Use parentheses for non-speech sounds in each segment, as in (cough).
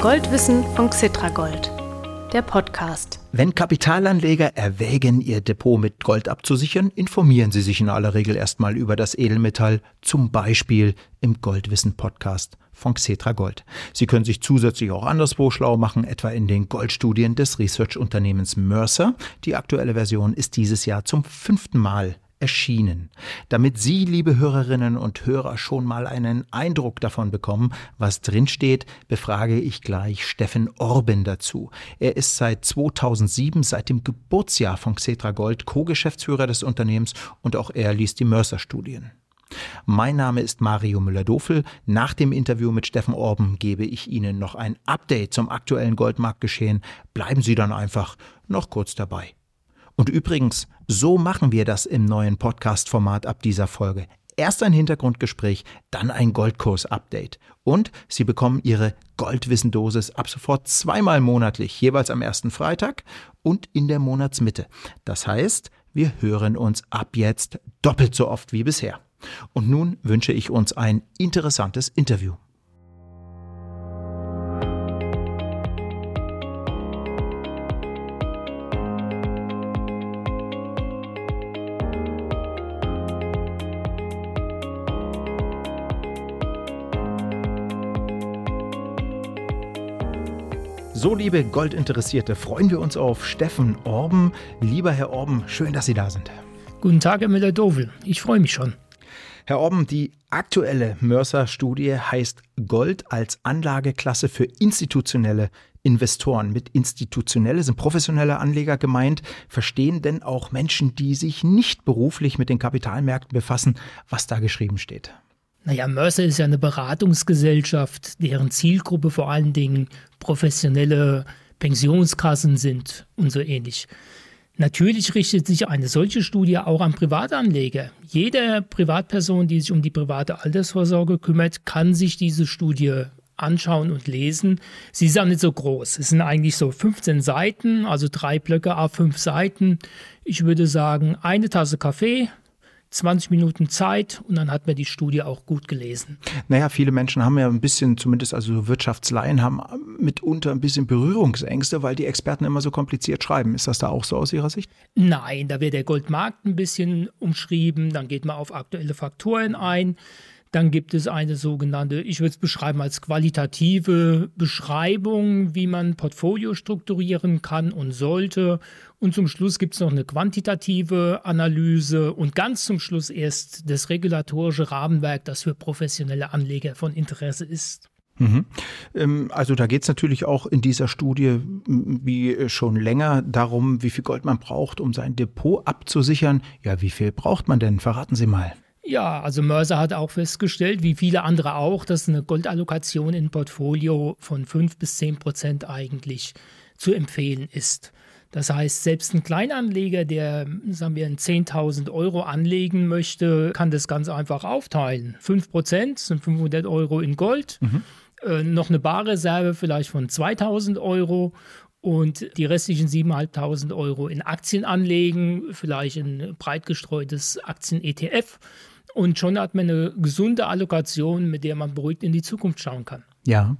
Goldwissen von Xitragold, der Podcast. Wenn Kapitalanleger erwägen, ihr Depot mit Gold abzusichern, informieren sie sich in aller Regel erstmal über das Edelmetall, zum Beispiel im Goldwissen Podcast von Xetra Gold. Sie können sich zusätzlich auch anderswo schlau machen, etwa in den Goldstudien des Research-Unternehmens Mercer. Die aktuelle Version ist dieses Jahr zum fünften Mal erschienen. Damit Sie, liebe Hörerinnen und Hörer, schon mal einen Eindruck davon bekommen, was drinsteht, befrage ich gleich Steffen Orben dazu. Er ist seit 2007, seit dem Geburtsjahr von Xetra Gold, Co-Geschäftsführer des Unternehmens und auch er liest die Mercer-Studien. Mein Name ist Mario Müller-Dofel. Nach dem Interview mit Steffen Orben gebe ich Ihnen noch ein Update zum aktuellen Goldmarktgeschehen. Bleiben Sie dann einfach noch kurz dabei. Und übrigens, so machen wir das im neuen Podcast-Format ab dieser Folge. Erst ein Hintergrundgespräch, dann ein Goldkurs-Update. Und Sie bekommen Ihre Goldwissendosis ab sofort zweimal monatlich, jeweils am ersten Freitag und in der Monatsmitte. Das heißt, wir hören uns ab jetzt doppelt so oft wie bisher. Und nun wünsche ich uns ein interessantes Interview. So, liebe Goldinteressierte, freuen wir uns auf Steffen Orben. Lieber Herr Orben, schön, dass Sie da sind. Guten Tag, Herr Müller-Dovil. Ich freue mich schon. Herr Orben, die aktuelle Mercer-Studie heißt Gold als Anlageklasse für institutionelle Investoren. Mit institutionelle sind professionelle Anleger gemeint. Verstehen denn auch Menschen, die sich nicht beruflich mit den Kapitalmärkten befassen, was da geschrieben steht? Naja, Mercer ist ja eine Beratungsgesellschaft, deren Zielgruppe vor allen Dingen professionelle Pensionskassen sind und so ähnlich. Natürlich richtet sich eine solche Studie auch an Privatanleger. Jede Privatperson, die sich um die private Altersvorsorge kümmert, kann sich diese Studie anschauen und lesen. Sie ist auch nicht so groß. Es sind eigentlich so 15 Seiten, also drei Blöcke a fünf Seiten. Ich würde sagen, eine Tasse Kaffee, 20 Minuten Zeit und dann hat man die Studie auch gut gelesen. Naja, viele Menschen haben ja ein bisschen, zumindest also Wirtschaftsleihen, haben mitunter ein bisschen Berührungsängste, weil die Experten immer so kompliziert schreiben. Ist das da auch so aus Ihrer Sicht? Nein, da wird der Goldmarkt ein bisschen umschrieben, dann geht man auf aktuelle Faktoren ein. Dann gibt es eine sogenannte, ich würde es beschreiben als qualitative Beschreibung, wie man Portfolio strukturieren kann und sollte. Und zum Schluss gibt es noch eine quantitative Analyse und ganz zum Schluss erst das regulatorische Rahmenwerk, das für professionelle Anleger von Interesse ist. Mhm. Ähm, also da geht es natürlich auch in dieser Studie wie schon länger darum, wie viel Gold man braucht, um sein Depot abzusichern. Ja, wie viel braucht man denn? Verraten Sie mal. Ja, also Mörser hat auch festgestellt, wie viele andere auch, dass eine Goldallokation in Portfolio von 5 bis 10 Prozent eigentlich zu empfehlen ist. Das heißt, selbst ein Kleinanleger, der, sagen wir, 10.000 Euro anlegen möchte, kann das ganz einfach aufteilen. 5 Prozent sind 500 Euro in Gold, mhm. äh, noch eine Barreserve vielleicht von 2.000 Euro und die restlichen 7.500 Euro in Aktien anlegen, vielleicht ein breit gestreutes Aktien-ETF. Und schon hat man eine gesunde Allokation, mit der man beruhigt in die Zukunft schauen kann. Ja,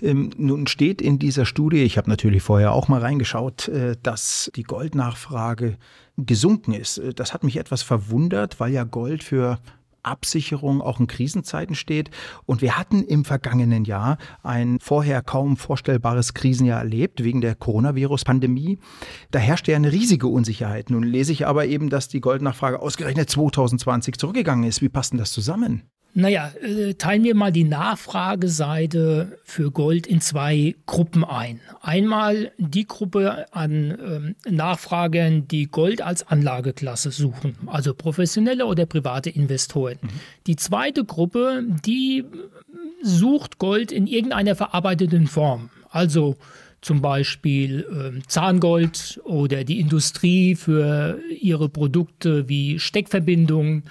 ähm, nun steht in dieser Studie, ich habe natürlich vorher auch mal reingeschaut, äh, dass die Goldnachfrage gesunken ist. Äh, das hat mich etwas verwundert, weil ja Gold für Absicherung auch in Krisenzeiten steht. Und wir hatten im vergangenen Jahr ein vorher kaum vorstellbares Krisenjahr erlebt wegen der Coronavirus-Pandemie. Da herrschte ja eine riesige Unsicherheit. Nun lese ich aber eben, dass die Goldnachfrage ausgerechnet 2020 zurückgegangen ist. Wie passt denn das zusammen? Naja, äh, teilen wir mal die Nachfrageseite für Gold in zwei Gruppen ein. Einmal die Gruppe an ähm, Nachfragern, die Gold als Anlageklasse suchen, also professionelle oder private Investoren. Mhm. Die zweite Gruppe, die sucht Gold in irgendeiner verarbeiteten Form, also zum Beispiel äh, Zahngold oder die Industrie für ihre Produkte wie Steckverbindungen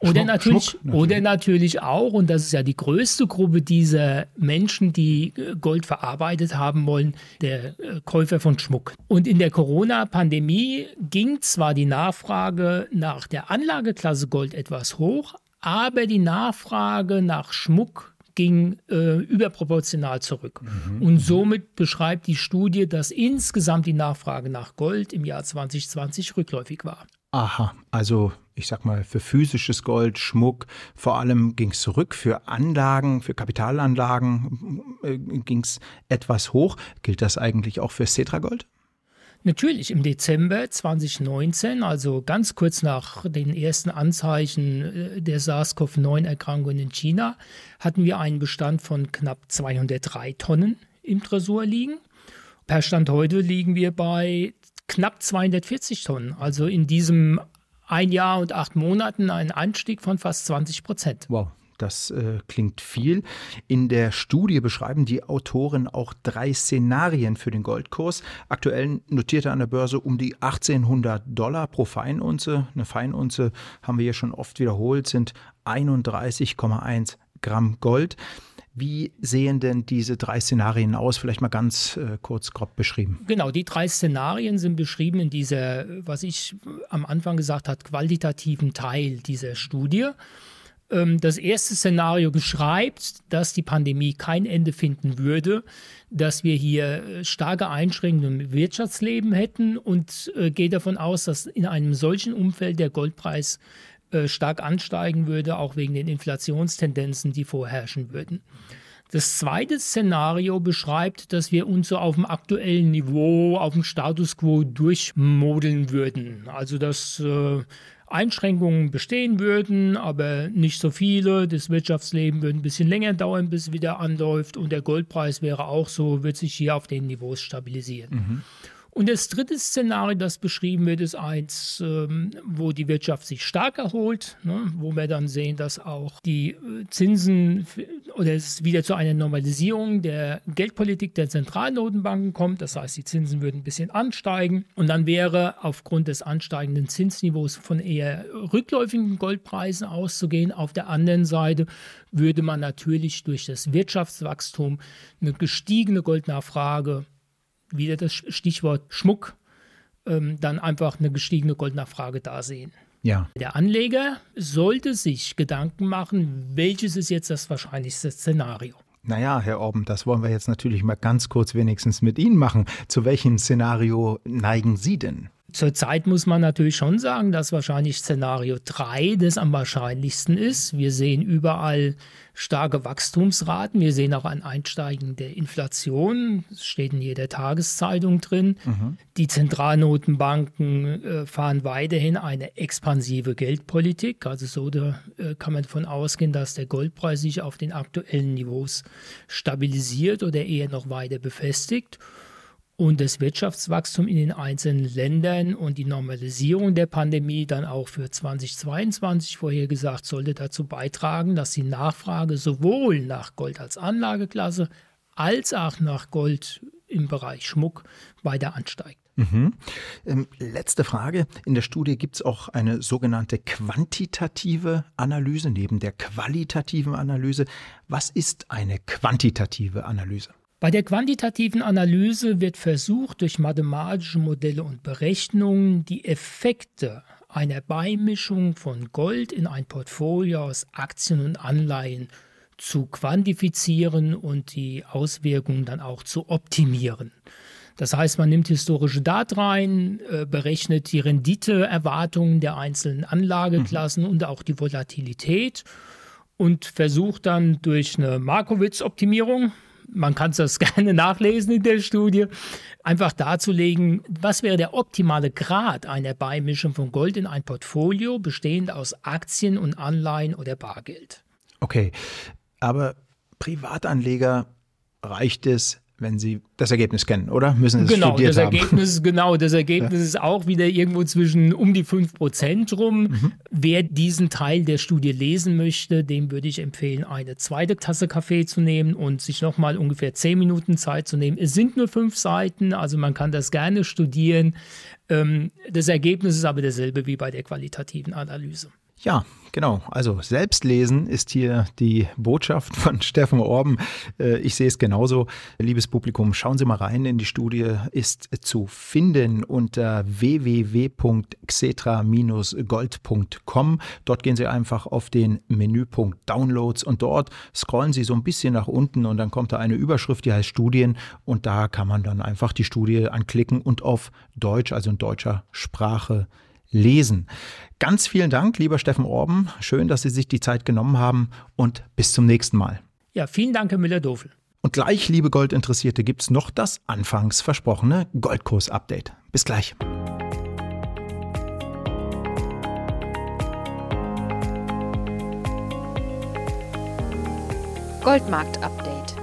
oder, Schmuck, natürlich, Schmuck, natürlich, oder natürlich auch, und das ist ja die größte Gruppe dieser Menschen, die äh, Gold verarbeitet haben wollen, der äh, Käufer von Schmuck. Und in der Corona-Pandemie ging zwar die Nachfrage nach der Anlageklasse Gold etwas hoch, aber die Nachfrage nach Schmuck ging äh, überproportional zurück. Mhm. Und somit beschreibt die Studie, dass insgesamt die Nachfrage nach Gold im Jahr 2020 rückläufig war. Aha, also ich sag mal, für physisches Gold, Schmuck, vor allem ging es zurück. Für Anlagen, für Kapitalanlagen äh, ging es etwas hoch. Gilt das eigentlich auch für Cetragold? Natürlich, im Dezember 2019, also ganz kurz nach den ersten Anzeichen äh, der SARS-CoV-9-Erkrankung in China, hatten wir einen Bestand von knapp 203 Tonnen im Tresor liegen. Per Stand heute liegen wir bei knapp 240 Tonnen. Also in diesem ein Jahr und acht Monaten ein Anstieg von fast 20 Prozent. Wow. Das äh, klingt viel. In der Studie beschreiben die Autoren auch drei Szenarien für den Goldkurs. Aktuell notiert er an der Börse um die 1800 Dollar pro Feinunze. Eine Feinunze haben wir ja schon oft wiederholt, sind 31,1 Gramm Gold. Wie sehen denn diese drei Szenarien aus? Vielleicht mal ganz äh, kurz grob beschrieben. Genau, die drei Szenarien sind beschrieben in dieser, was ich am Anfang gesagt habe, qualitativen Teil dieser Studie. Ähm, das erste Szenario beschreibt, dass die Pandemie kein Ende finden würde, dass wir hier äh, starke Einschränkungen im Wirtschaftsleben hätten und äh, geht davon aus, dass in einem solchen Umfeld der Goldpreis äh, stark ansteigen würde, auch wegen den Inflationstendenzen, die vorherrschen würden. Das zweite Szenario beschreibt, dass wir uns so auf dem aktuellen Niveau, auf dem Status quo durchmodeln würden. Also dass äh, Einschränkungen bestehen würden, aber nicht so viele. Das Wirtschaftsleben würde ein bisschen länger dauern, bis es wieder anläuft und der Goldpreis wäre auch so, wird sich hier auf den Niveaus stabilisieren. Mhm. Und das dritte Szenario, das beschrieben wird, ist eins, ähm, wo die Wirtschaft sich stark erholt, ne, wo wir dann sehen, dass auch die äh, Zinsen oder es wieder zu einer Normalisierung der Geldpolitik der Zentralnotenbanken kommt. Das heißt, die Zinsen würden ein bisschen ansteigen und dann wäre aufgrund des ansteigenden Zinsniveaus von eher rückläufigen Goldpreisen auszugehen. Auf der anderen Seite würde man natürlich durch das Wirtschaftswachstum eine gestiegene Goldnachfrage wieder das Stichwort Schmuck, ähm, dann einfach eine gestiegene Goldnachfrage da sehen. Ja. Der Anleger sollte sich Gedanken machen, welches ist jetzt das wahrscheinlichste Szenario. Naja, Herr Orben, das wollen wir jetzt natürlich mal ganz kurz wenigstens mit Ihnen machen. Zu welchem Szenario neigen Sie denn? Zurzeit muss man natürlich schon sagen, dass wahrscheinlich Szenario 3 das am wahrscheinlichsten ist. Wir sehen überall starke Wachstumsraten. Wir sehen auch ein Einsteigen der Inflation. Das steht in jeder Tageszeitung drin. Mhm. Die Zentralnotenbanken äh, fahren weiterhin eine expansive Geldpolitik. Also so äh, kann man davon ausgehen, dass der Goldpreis sich auf den aktuellen Niveaus stabilisiert oder eher noch weiter befestigt und das Wirtschaftswachstum in den einzelnen Ländern und die Normalisierung der Pandemie dann auch für 2022 vorhergesagt sollte dazu beitragen, dass die Nachfrage sowohl nach Gold als Anlageklasse als auch nach Gold im Bereich Schmuck weiter ansteigt. Mhm. Ähm, letzte Frage. In der Studie gibt es auch eine sogenannte quantitative Analyse neben der qualitativen Analyse. Was ist eine quantitative Analyse? Bei der quantitativen Analyse wird versucht, durch mathematische Modelle und Berechnungen die Effekte einer Beimischung von Gold in ein Portfolio aus Aktien und Anleihen zu quantifizieren und die Auswirkungen dann auch zu optimieren. Das heißt, man nimmt historische Daten rein, äh, berechnet die Renditeerwartungen der einzelnen Anlageklassen mhm. und auch die Volatilität und versucht dann durch eine Markowitz-Optimierung, man kann das (laughs) gerne nachlesen in der Studie, einfach darzulegen, was wäre der optimale Grad einer Beimischung von Gold in ein Portfolio, bestehend aus Aktien und Anleihen oder Bargeld. Okay, aber Privatanleger reicht es, wenn Sie das Ergebnis kennen, oder? Müssen Sie es genau, studiert das haben? Ergebnis, (laughs) genau, das Ergebnis ja. ist auch wieder irgendwo zwischen um die 5% rum. Mhm. Wer diesen Teil der Studie lesen möchte, dem würde ich empfehlen, eine zweite Tasse Kaffee zu nehmen und sich nochmal ungefähr 10 Minuten Zeit zu nehmen. Es sind nur fünf Seiten, also man kann das gerne studieren. Ähm, das Ergebnis ist aber dasselbe wie bei der qualitativen Analyse. Ja, Genau, also Selbstlesen ist hier die Botschaft von (laughs) Steffen Orben. Äh, ich sehe es genauso. Liebes Publikum, schauen Sie mal rein in die Studie, ist zu finden unter www.xetra-gold.com. Dort gehen Sie einfach auf den Menüpunkt Downloads und dort scrollen Sie so ein bisschen nach unten und dann kommt da eine Überschrift, die heißt Studien und da kann man dann einfach die Studie anklicken und auf Deutsch, also in deutscher Sprache lesen. Ganz vielen Dank, lieber Steffen Orben. Schön, dass Sie sich die Zeit genommen haben und bis zum nächsten Mal. Ja, vielen Dank, Herr Müller-Dofel. Und gleich, liebe Goldinteressierte, gibt es noch das anfangs versprochene Goldkurs-Update. Bis gleich. Goldmarkt-Update.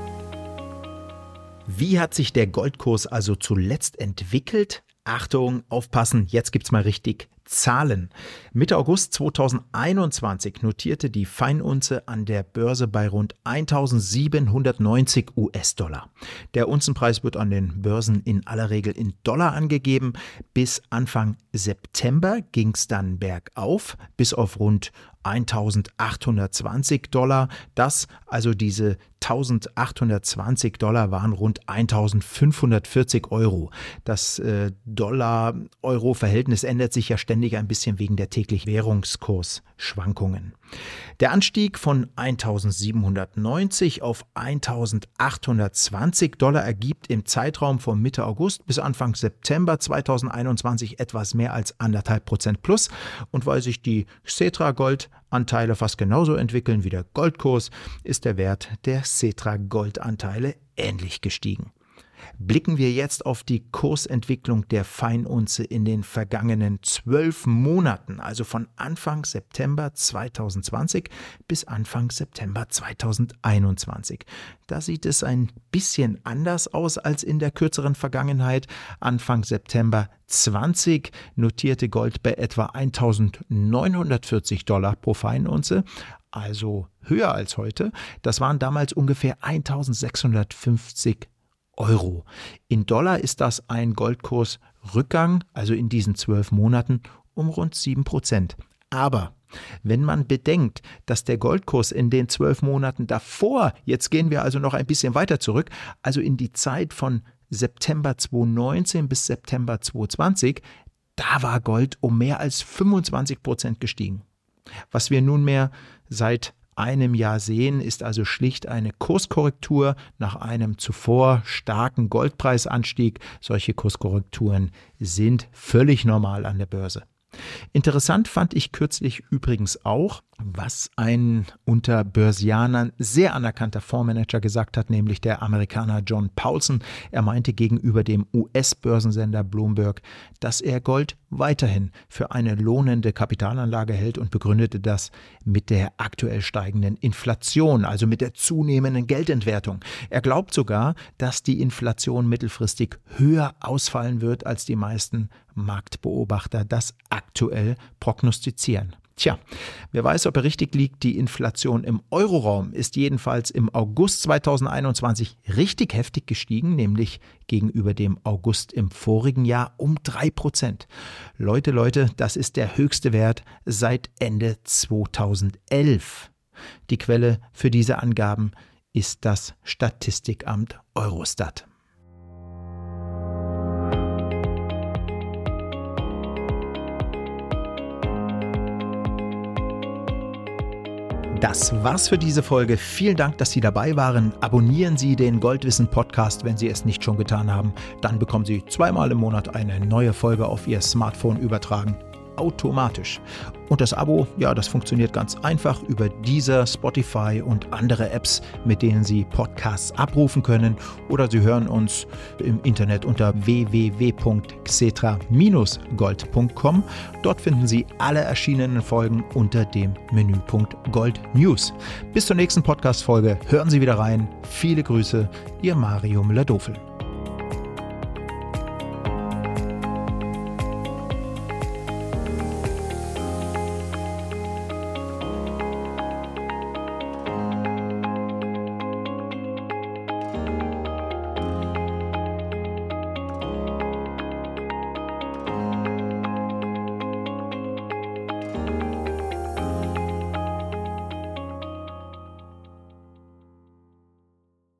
Wie hat sich der Goldkurs also zuletzt entwickelt? Achtung, aufpassen, jetzt gibt's mal richtig Zahlen. Mitte August 2021 notierte die Feinunze an der Börse bei rund 1790 US-Dollar. Der Unzenpreis wird an den Börsen in aller Regel in Dollar angegeben. Bis Anfang September ging es dann bergauf bis auf rund 1820 Dollar. Das, also diese 1820 Dollar waren rund 1540 Euro. Das äh, Dollar-Euro-Verhältnis ändert sich ja ständig ein bisschen wegen der täglichen Währungskursschwankungen. Der Anstieg von 1790 auf 1820 Dollar ergibt im Zeitraum von Mitte August bis Anfang September 2021 etwas mehr als anderthalb Prozent plus. Und weil sich die Xetra Gold Anteile fast genauso entwickeln wie der Goldkurs, ist der Wert der Cetra Goldanteile ähnlich gestiegen. Blicken wir jetzt auf die Kursentwicklung der Feinunze in den vergangenen zwölf Monaten, also von Anfang September 2020 bis Anfang September 2021. Da sieht es ein bisschen anders aus als in der kürzeren Vergangenheit. Anfang September 20 notierte Gold bei etwa 1940 Dollar pro Feinunze also höher als heute. Das waren damals ungefähr 1650 Euro. In Dollar ist das ein Goldkursrückgang, also in diesen zwölf Monaten, um rund sieben Prozent. Aber wenn man bedenkt, dass der Goldkurs in den zwölf Monaten davor, jetzt gehen wir also noch ein bisschen weiter zurück, also in die Zeit von September 2019 bis September 2020, da war Gold um mehr als 25 Prozent gestiegen. Was wir nunmehr seit einem Jahr sehen, ist also schlicht eine Kurskorrektur nach einem zuvor starken Goldpreisanstieg. Solche Kurskorrekturen sind völlig normal an der Börse. Interessant fand ich kürzlich übrigens auch, was ein unter Börsianern sehr anerkannter Fondsmanager gesagt hat, nämlich der Amerikaner John Paulson. Er meinte gegenüber dem US-Börsensender Bloomberg, dass er Gold weiterhin für eine lohnende Kapitalanlage hält und begründete das mit der aktuell steigenden Inflation, also mit der zunehmenden Geldentwertung. Er glaubt sogar, dass die Inflation mittelfristig höher ausfallen wird, als die meisten Marktbeobachter das aktuell prognostizieren. Tja, wer weiß, ob er richtig liegt, die Inflation im Euroraum ist jedenfalls im August 2021 richtig heftig gestiegen, nämlich gegenüber dem August im vorigen Jahr um drei Prozent. Leute, Leute, das ist der höchste Wert seit Ende 2011. Die Quelle für diese Angaben ist das Statistikamt Eurostat. Das war's für diese Folge. Vielen Dank, dass Sie dabei waren. Abonnieren Sie den Goldwissen Podcast, wenn Sie es nicht schon getan haben. Dann bekommen Sie zweimal im Monat eine neue Folge auf Ihr Smartphone übertragen automatisch. Und das Abo, ja, das funktioniert ganz einfach über dieser Spotify und andere Apps, mit denen Sie Podcasts abrufen können. Oder Sie hören uns im Internet unter www.xetra-gold.com. Dort finden Sie alle erschienenen Folgen unter dem Menüpunkt Gold News. Bis zur nächsten Podcast-Folge. Hören Sie wieder rein. Viele Grüße, Ihr Mario Müller-Dofel.